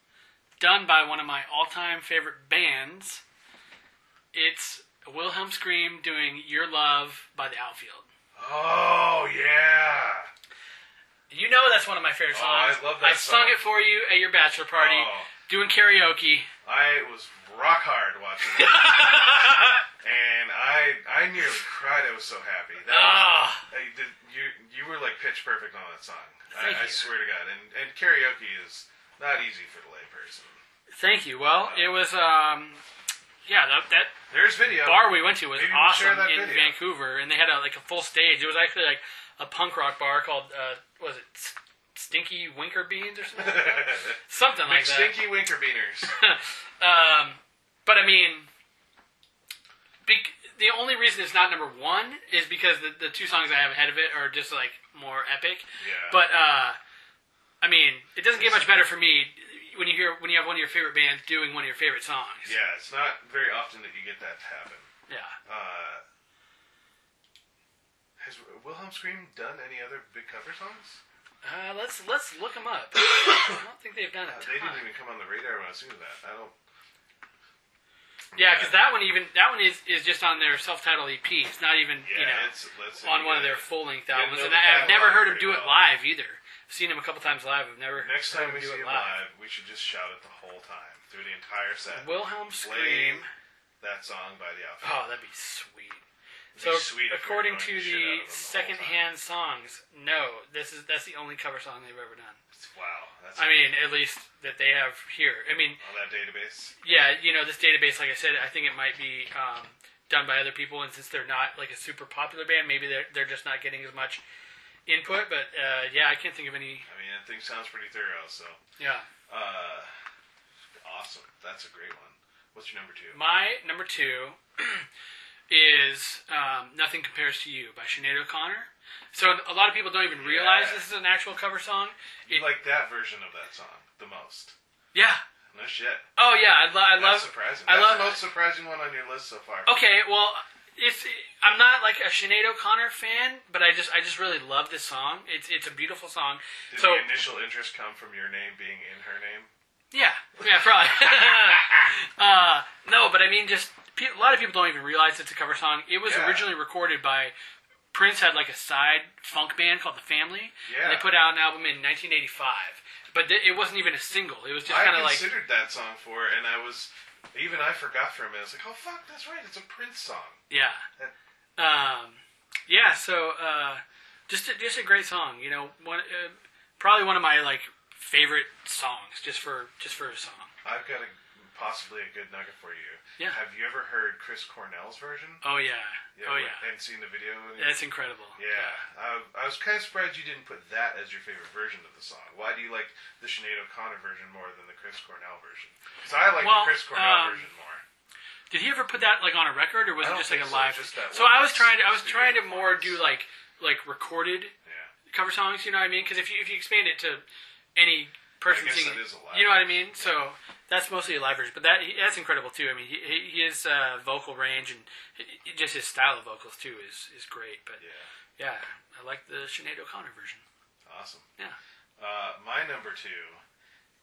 done by one of my all-time favorite bands. It's Wilhelm Scream doing "Your Love" by the Outfield. Oh yeah. You know that's one of my favorite Oh, I love that I sung song. it for you at your bachelor party, Oh. doing karaoke. I was rock hard watching it. and I I nearly cried. I was so happy. That was, Ah, I did, you you were like pitch perfect on that song. Thank I, I you. swear to God. And and karaoke is not easy for the layperson. Thank you. Well, it was um, yeah, that, that There's video. bar we went to was Maybe we'll share awesome that in video. Vancouver, and they had a, like a full stage. It was actually like a punk rock bar called uh, was it Stinky Winker Beans or something, like that? something like that. McStinky Winker Beaners. um, but I mean, bec- the only reason it's not number one is because the, the two songs I have ahead of it are just like more epic. Yeah. But uh, I mean, it doesn't get much better for me when you hear when you have one of your favorite bands doing one of your favorite songs. yeah, it's not very often that you get that to happen. Yeah. Uh, Wilhelm Scream done any other big cover songs? Uh, let's let's look them up. I don't think they've done it. Uh, they didn't even come on the radar when I was doing that. I don't. Yeah, because that one even that one is, is just on their self-titled EP. It's not even Yeah, you know it's let's on one of yeah. their full-length albums. And I, I've never heard him pretty do it well. live either. I've seen him a couple times live. I've never Next heard time we do see it him live, we should just shout it the whole time through the entire set. Wilhelm Scream. that song by the Outfit. Oh, that'd be sweet. So, sweet if we were according to the the second-hand songs, no, this is that's the only cover song they've ever done. Wow, that's I mean, at least that they have here. I mean, on that database. yeah, you know, this database, like I said, I think it might be um, done by other people, and since they're not like a super popular band, maybe they're they're just not getting as much input. But uh, yeah, I can't think of any. I mean, that thing sounds pretty thorough. So, Yeah, uh, awesome. That's a great one. What's your number two? my number two is um, "Nothing Compares to You" by Sinead O'Connor. So a lot of people don't even realize Yeah. this is an actual cover song. You It- like that version of that song the most? Yeah. No shit. Oh yeah, I, lo- I That's love. surprising. I That's love- the most surprising one on your list so far. Okay, well, it's I'm not like a Sinead O'Connor fan, but I just I just really love this song. It's it's a beautiful song. Did so the initial interest come from your name being in her name? yeah, yeah, probably. uh, no, but I mean, just a lot of people don't even realize it's a cover song. It was Yeah. originally recorded by Prince had like a side funk band called the Family. Yeah. And they put out an album in 1985, but th- it wasn't even a single. It was just kind of like I considered that song for it, and I was even I forgot for a minute. I was like, oh fuck, that's right, it's a Prince song. Yeah. Um, yeah. So uh, just a, just a great song. You know, one uh, probably one of my like favorite songs. Just for just for a song. I've got a possibly a good nugget for you. Yeah. Have you ever heard Chris Cornell's version? Oh yeah. oh with- yeah. And seen the video? That's incredible. Yeah, I, I was kind of surprised you didn't put that as your favorite version of the song. Why do you like the Sinead O'Connor version more than the Chris Cornell version? Because I like Well, the Chris Cornell um, version more. Did he ever put that like on a record, or was it just like a so, live? so I was trying to I was trying to more do like like recorded Yeah, cover songs. You know what I mean? Because if you if you expand it to any person singing, that is a live you know what I mean. So that's mostly a live version, but that that's incredible too. I mean, he, he, his uh, vocal range and he- just his style of vocals too is is great. But yeah, yeah, I like the Sinead O'Connor version. awesome. Yeah. Uh, my number two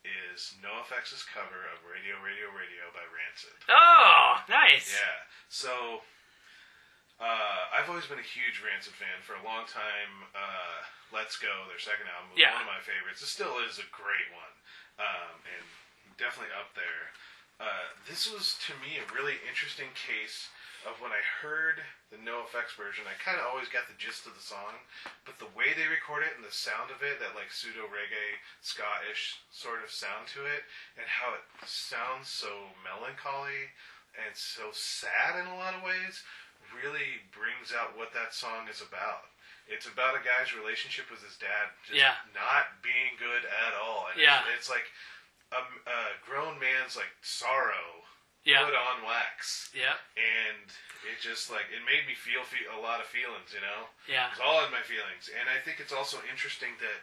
is NoFX's cover of Radio, Radio, Radio by Rancid. Oh, nice. Yeah. So, uh, I've always been a huge Rancid fan for a long time. Uh, Let's Go, their second album, was Yeah. one of my favorites. It still is a great one, um, and definitely up there. Uh, this was to me a really interesting case of when I heard the NoFX version. I kind of always got the gist of the song, but the way they record it and the sound of it, that like pseudo reggae, Scottish sort of sound to it, and how it sounds so melancholy and so sad in a lot of ways, really brings out what that song is about. It's about a guy's relationship with his dad just Yeah. not being good at all. And Yeah. it's, it's like a, a grown man's like sorrow Yeah. put on wax, Yeah. and it just like it made me feel fe- a lot of feelings, you know. Yeah. It's all in my feelings, and I think it's also interesting that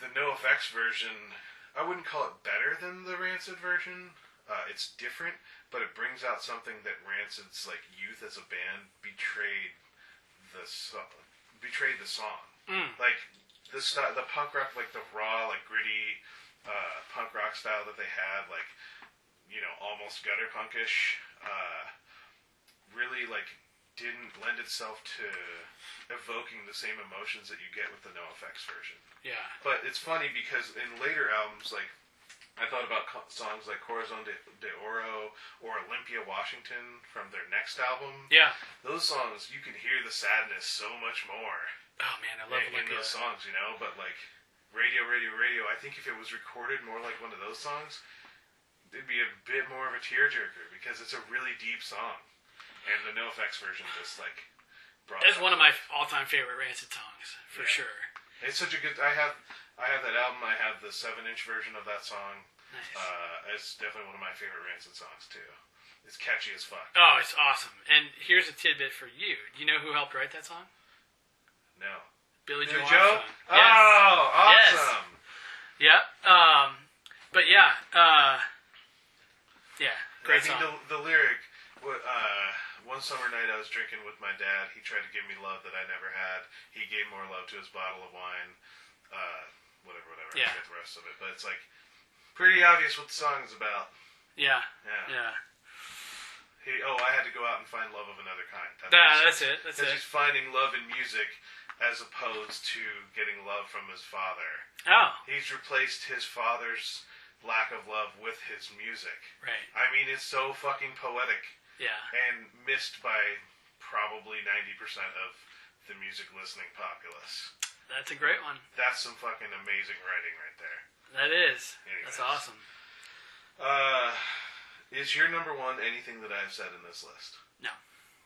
the NoFX version, I wouldn't call it better than the Rancid version. Uh, it's different, but it brings out something that Rancid's like youth as a band betrayed the so- betrayed the song. Mm. Like the st- the punk rock, like the raw, like gritty uh, punk rock style that they had, like you know, almost gutter punkish. Uh, really like didn't lend itself to evoking the same emotions that you get with the NoFX version. Yeah. But it's funny because in later albums, like I thought about co- songs like Corazon de, de Oro or Olympia Washington from their next album. Yeah. Those songs, you can hear the sadness so much more Oh man, I love in, in those songs, you know. But like, radio, radio, radio. I think if it was recorded more like one of those songs, it'd be a bit more of a tearjerker because it's a really deep song, and the NoFX version just like brought. It's one of my all-time favorite Rancid songs for Yeah. sure. It's such a good. I have I have that album. I have the seven-inch version of that song. Nice. Uh, it's definitely one of my favorite Rancid songs too. It's catchy as fuck. oh, it's awesome. And here's a tidbit for you. Do you know who helped write that song? No. Billy, Joe. Joe? Armstrong. Yes. Oh, Yes. awesome. Yep. Um, but yeah, uh, yeah, great I think song. the, the lyric. Uh, one summer night, I was drinking with my dad. He tried to give me love that I never had. He gave more love to his bottle of wine. Uh, whatever, whatever. Yeah. I forget the rest of it, but it's like pretty obvious what the song is about. yeah, Yeah. yeah. He, oh, I had to go out and find love of another kind. That's Nah, that's it. That's Because it. he's finding love in music as opposed to getting love from his father. Oh, He's replaced his father's lack of love with his music. right. I mean, it's so fucking poetic Yeah. and missed by probably 90% of the music listening populace. That's a great one. That's some fucking amazing writing right there. That is. Anyways. That's awesome. Uh, is your number one anything that I've said in this list? No.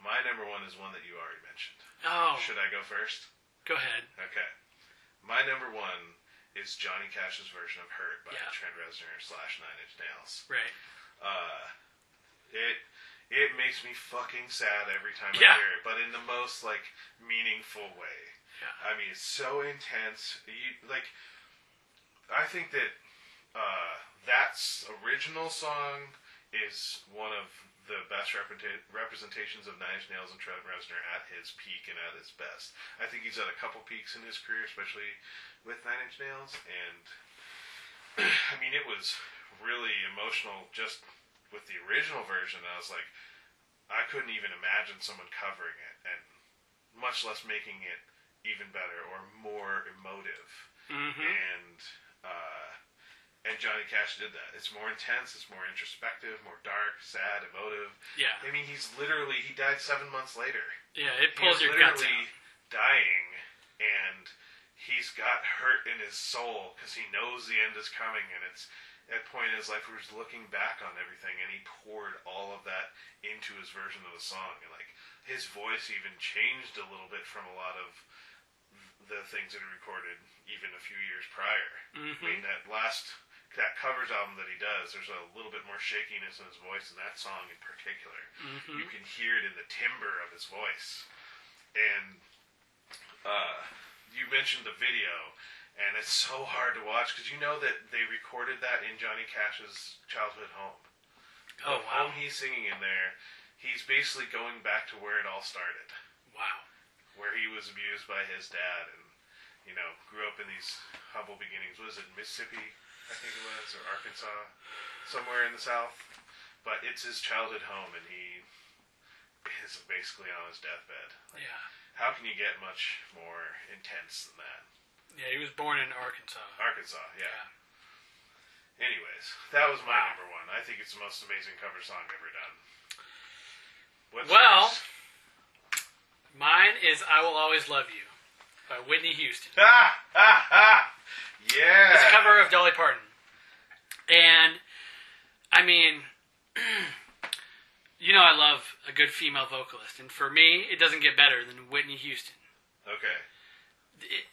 My number one is one that you already mentioned. Oh, Should I go first? go ahead. Okay. My number one is Johnny Cash's version of "Hurt" by Yeah. Trent Reznor slash Nine Inch Nails. Right. Uh, it it makes me fucking sad every time Yeah. I hear it, but in the most like meaningful way. I mean, it's so intense. You like, I think that uh, that's original song is one of the best representa- representations of Nine Inch Nails and Trent Reznor at his peak and at his best. I think he's at a couple peaks in his career, especially with Nine Inch Nails, and I mean, it was really emotional just with the original version. I was like, I couldn't even imagine someone covering it, and much less making it even better or more emotive. Mm-hmm. And uh, and Johnny Cash did that. It's more intense. It's more introspective, more dark, sad, emotive. Yeah. I mean, he's literally he died seven months later. Yeah. It He's pulls your guts literally out. dying, and he's got hurt in his soul because he knows the end is coming, and it's at a point in his life where he's looking back on everything, and he poured all of that into his version of the song, and like his voice even changed a little bit from a lot of the things that he recorded even a few years prior. I Mm-hmm. mean, that last that covers album that he does, there's a little bit more shakiness in his voice in that song in particular. Mm-hmm. You can hear it in the timbre of his voice. And uh, you mentioned the video, and it's so hard to watch because you know that they recorded that in Johnny Cash's childhood home. Oh the wow. home he's singing in there, he's basically going back to where it all started, Wow. where he was abused by his dad and, you know, grew up in these humble beginnings. Was it Mississippi, I think it was, or Arkansas, somewhere in the South? But it's his childhood home, and he is basically on his deathbed. Yeah. How can you get much more intense than that? Yeah. He was born in Arkansas. Arkansas, yeah. Yeah. Anyways, that was my Wow. number one. I think it's the most amazing cover song ever done. What's Well- yours? Mine is "I Will Always Love You" by Whitney Houston. Ah, ah, ah. Yeah. It's a cover of Dolly Parton. And I mean, you know, I love a good female vocalist, and for me, it doesn't get better than Whitney Houston. Okay. It,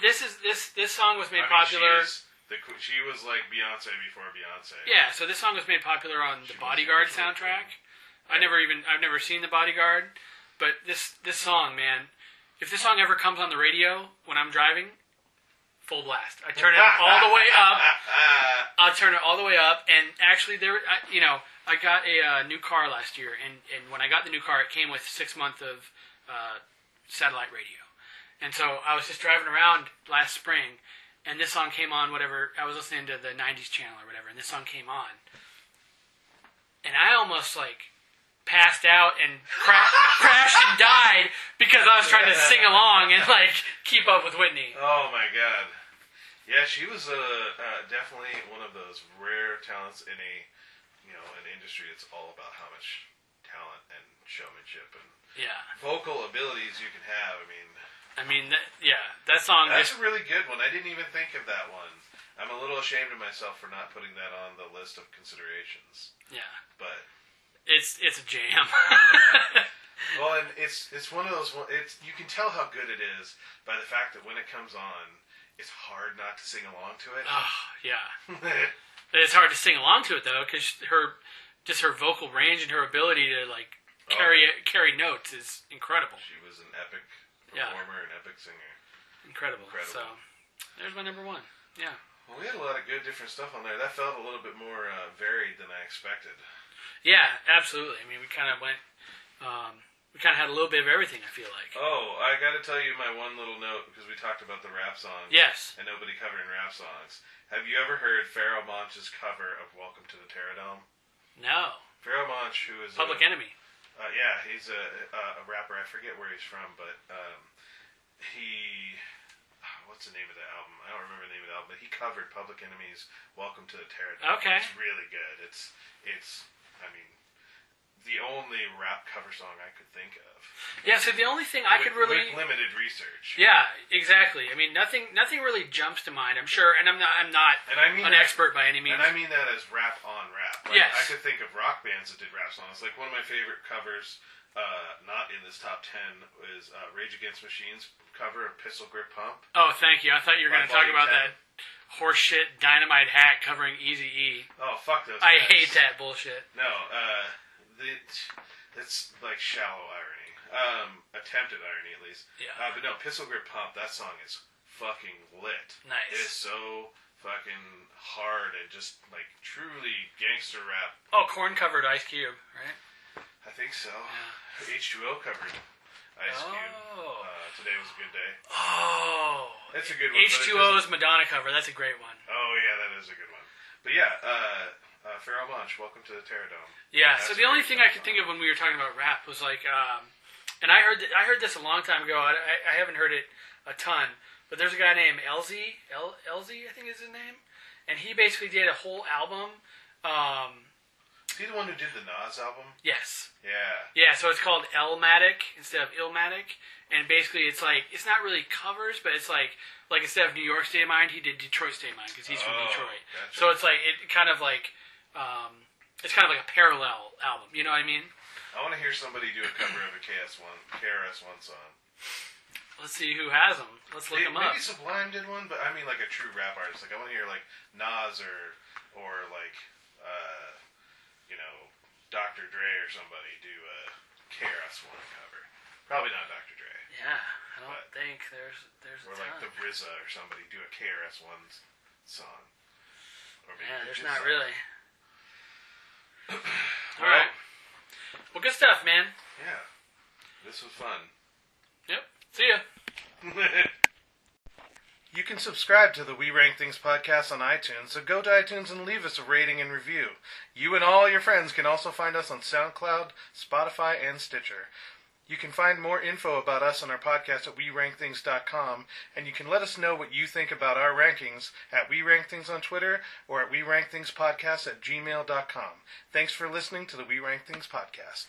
this is this this song was made I mean, popular. She, is the, she was like Beyonce before Beyonce. Yeah, so this song was made popular on She the Bodyguard soundtrack. I never even I've never seen the Bodyguard, but this this song, man, if this song ever comes on the radio when I'm driving, full blast. I turn it all the way up. I'll turn it all the way up. And actually, there, I, you know, I got a uh, new car last year, and and when I got the new car, it came with six months of uh, satellite radio. And so I was just driving around last spring, and this song came on. Whatever I was listening to the '90s channel or whatever, and this song came on, and I almost like passed out and cra- crashed and died because I was trying to sing along and like keep up with Whitney. Oh my god. Yeah, she was uh, uh, definitely one of those rare talents in a, you know, an industry that's all about how much talent and showmanship and Yeah. vocal abilities you can have. I mean, I mean, that, yeah, that song. That's a really good one. I didn't even think of that one. I'm a little ashamed of myself for not putting that on the list of considerations. yeah, But it's it's a jam. well, and it's it's one of those. It's you can tell how good it is by the fact that when it comes on, it's hard not to sing along to it. oh, yeah. It's hard to sing along to it though, because her just her vocal range and her ability to like carry carry notes is incredible. she was an epic Yeah. performer, an epic singer. Incredible. Incredible. So there's my number one. Yeah. Well, we had a lot of good different stuff on there. That felt a little bit more uh, varied than I expected. Yeah, absolutely. I mean, we kind of went. Um, we kind of had a little bit of everything. I feel like. Oh, I got to tell you my one little note because we talked about the rap songs. Yes. And nobody covering rap songs. Have you ever heard Pharoahe Monch's cover of "Welcome to the Terrordome"? No. Pharoahe Monch, who is Public a, Enemy. Uh, yeah, he's a, a, a rapper. I forget where he's from, but um, he. What's the name of the album? I don't remember the name of the album, but he covered Public Enemy's "Welcome to the Terrordome." Okay. It's really good. It's it's. I mean, the only rap cover song I could think of. Yeah. So the only thing I with, could really. with limited research. Yeah, exactly. I mean, nothing, nothing really jumps to mind. I'm sure, and I'm not, I'm not And I mean an that- expert by any means. And I mean that as rap on rap. Like, Yes. I could think of rock bands that did rap songs. Like one of my favorite covers, uh, not in this top ten, is uh, Rage Against Machines cover of Pistol Grip Pump. oh, thank you. I thought you were going to talk about 10. that horseshit Dynamite Hack covering Easy E. Oh fuck those! I guys. hate that bullshit. No, uh, the, it's like shallow irony. Um, attempted irony at least. Yeah. Uh, but no, Pistol Grip Pump. That song is fucking lit. Nice. It is so fucking hard and just like truly gangster rap. Oh, Korn covered Ice Cube, right? I think so. H2O covered Ice Cube. Oh. Uh, today was a good day. Oh. It's a good one. H2O's Madonna cover. That's a great one. Oh yeah, that is a good one. But yeah, uh, uh, Monch, welcome to the Terrordome. Yeah. That's so the only thing I could think of when we were talking about rap was like, um, and I heard th- I heard this a long time ago. I, I, I haven't heard it a ton, but there's a guy named LZ, L, LZ, I think is his name, and he basically did a whole album. Um, he the one who did the Nas album? yes. Yeah. Yeah, so it's called Elmatic instead of Illmatic, and basically it's like it's not really covers, but it's like like instead of New York State of Mind, he did Detroit State of Mind because he's from Oh, Detroit. gotcha. So it's like it kind of like um, it's kind of like a parallel album. You know what I mean? I want to hear somebody do a cover of a KS one, KRS one song. Let's see who has them. Let's look Maybe, them up. maybe Sublime did one, but I mean like a true rap artist. Like I want to hear like Nas or or like uh, you know Dr. Dre or somebody do a KRS one cover. Probably not Dr. Dre. Yeah, I don't But- think there's there's a Or like the RZA or somebody do a KRS one song. Or maybe yeah, there's not really. All right. Well, good stuff, man. Yeah. This was fun. Yep. See ya. You can subscribe to the We Rank Things podcast on iTunes, so go to iTunes and leave us a rating and review. You and all your friends can also find us on SoundCloud, Spotify, and Stitcher. You can find more info about us on our podcast at WeRankThings.com, and you can let us know what you think about our rankings at We Rank Things on Twitter or at We Rank Things Podcast at gmail.com. Thanks for listening to the We Rank Things podcast.